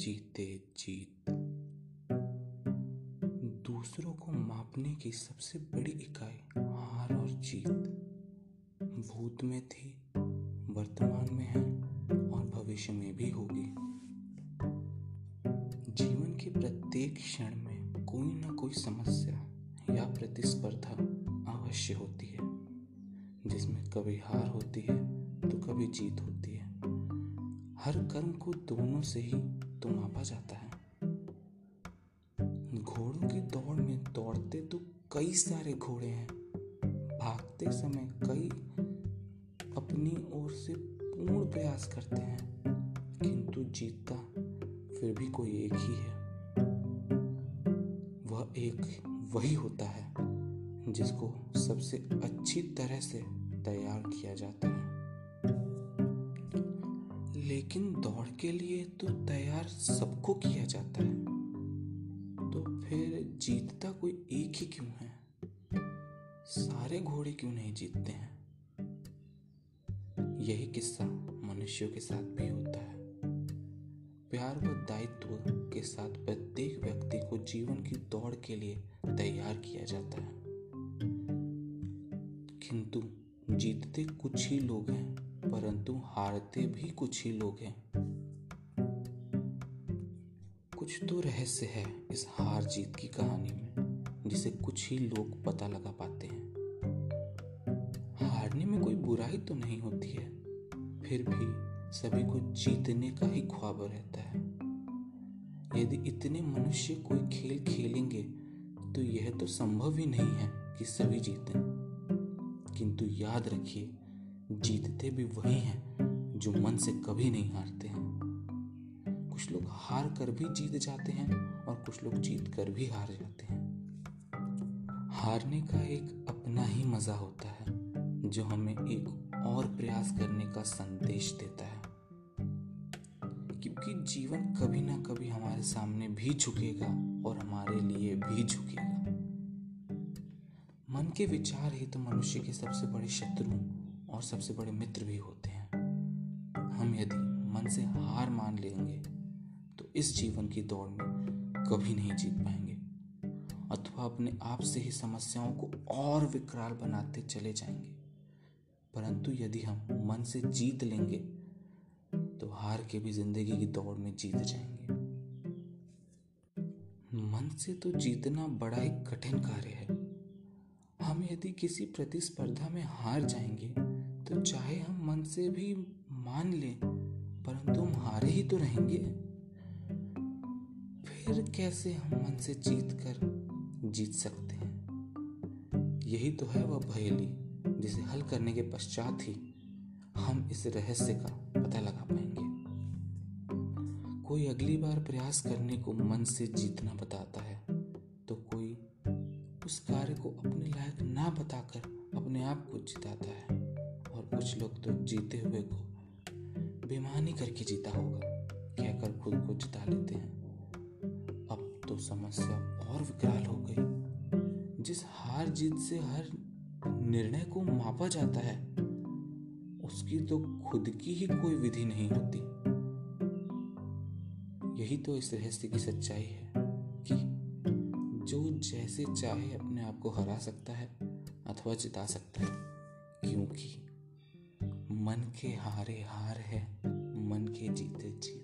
जीते जीत। दूसरों को मापने की सबसे बड़ी इकाई हार और जीत। भूत में थी, वर्तमान में है और भविष्य में भी होगी। जीवन के प्रत्येक क्षण में कोई ना कोई समस्या या प्रतिस्पर्धा अवश्य होती है। जिसमें कभी हार होती है तो कभी जीत होती है। हर कर्म को दोनों से ही तो मापा जाता है। घोड़ों की दौड़ में दौड़ते तो कई सारे घोड़े हैं। भागते समय कई अपनी ओर से पूर्ण प्रयास करते हैं, किंतु जीतता फिर भी कोई एक ही है। वह एक वही होता है जिसको सबसे अच्छी तरह से तैयार किया जाता है। लेकिन दौड़ के लिए तो तैयार सबको किया जाता है। तो फिर जीतता कोई एक ही क्यों है? सारे घोड़े क्यों नहीं जीतते हैं? यही किस्सा मनुष्यों के साथ भी होता है। प्यार व दायित्व के साथ प्रत्येक व्यक्ति को जीवन की दौड़ के लिए तैयार किया जाता है। किंतु जीतते कुछ ही लोग हैं। परंतु हारते भी कुछ ही लोग हैं। कुछ तो रहस्य है इस हार जीत की कहानी में, जिसे कुछ ही लोग पता लगा पाते हैं। हारने में कोई बुराई तो नहीं होती है, फिर भी सभी को जीतने का ही ख्वाब रहता है। यदि इतने मनुष्य कोई खेल खेलेंगे तो यह तो संभव ही नहीं है कि सभी जीतें। किंतु याद रखिए जीतते भी वही हैं जो मन से कभी नहीं हारते हैं। कुछ लोग हार कर भी जीत जाते हैं और कुछ लोग जीत कर भी हार जाते हैं। हारने का एक अपना ही मज़ा होता है, जो हमें एक और प्रयास करने का संदेश देता है। क्योंकि जीवन कभी ना कभी हमारे सामने भी झुकेगा और हमारे लिए भी झुकेगा। मन के विचार ही तो मनुष्य के सबसे बड़े शत्रु और सबसे बड़े मित्र भी होते हैं। हम यदि मन से हार मान लेंगे तो इस जीवन की दौड़ में कभी नहीं जीत पाएँगे। अथवा अपने आप से ही समस्याओं को और विकराल बनाते चले जाएँगे। परंतु यदि हम मन से जीत लेंगे तो हार के भी ज़िंदगी की दौड़ में जीत जाएँगे। मन से तो जीतना बड़ा ही कठिन कार्य है। हम यदि किसी प्रतिस्पर्धा में हार जाएँगे से भी मान लें, परंतु हम हारे ही तो रहेंगे। फिर कैसे हम मन से जीत कर जीत सकते हैं? यही तो है वह पहेली, जिसे हल करने के पश्चात ही हम इस रहस्य का पता लगा पाएँगे। कोई अगली बार प्रयास करने को मन से जीतना बताता है तो कोई उस कार्य को अपने लायक ना बताकर अपने आप को जिताता है। कुछ लोग तो जीते हुए को बेमानी करके जीता होगा। कहकर खुद को जिता लेते हैं? अब तो समस्या और विकराल हो गई। जिस हार जीत से हर निर्णय को मापा जाता है, उसकी तो खुद की ही कोई विधि नहीं होती। यही तो इस रहस्य की सच्चाई है कि जो जैसे चाहे अपने आप को हरा सकता है अथवा जिता सकता है, क्योंकि मन के हारे हार है मन के जीते जीत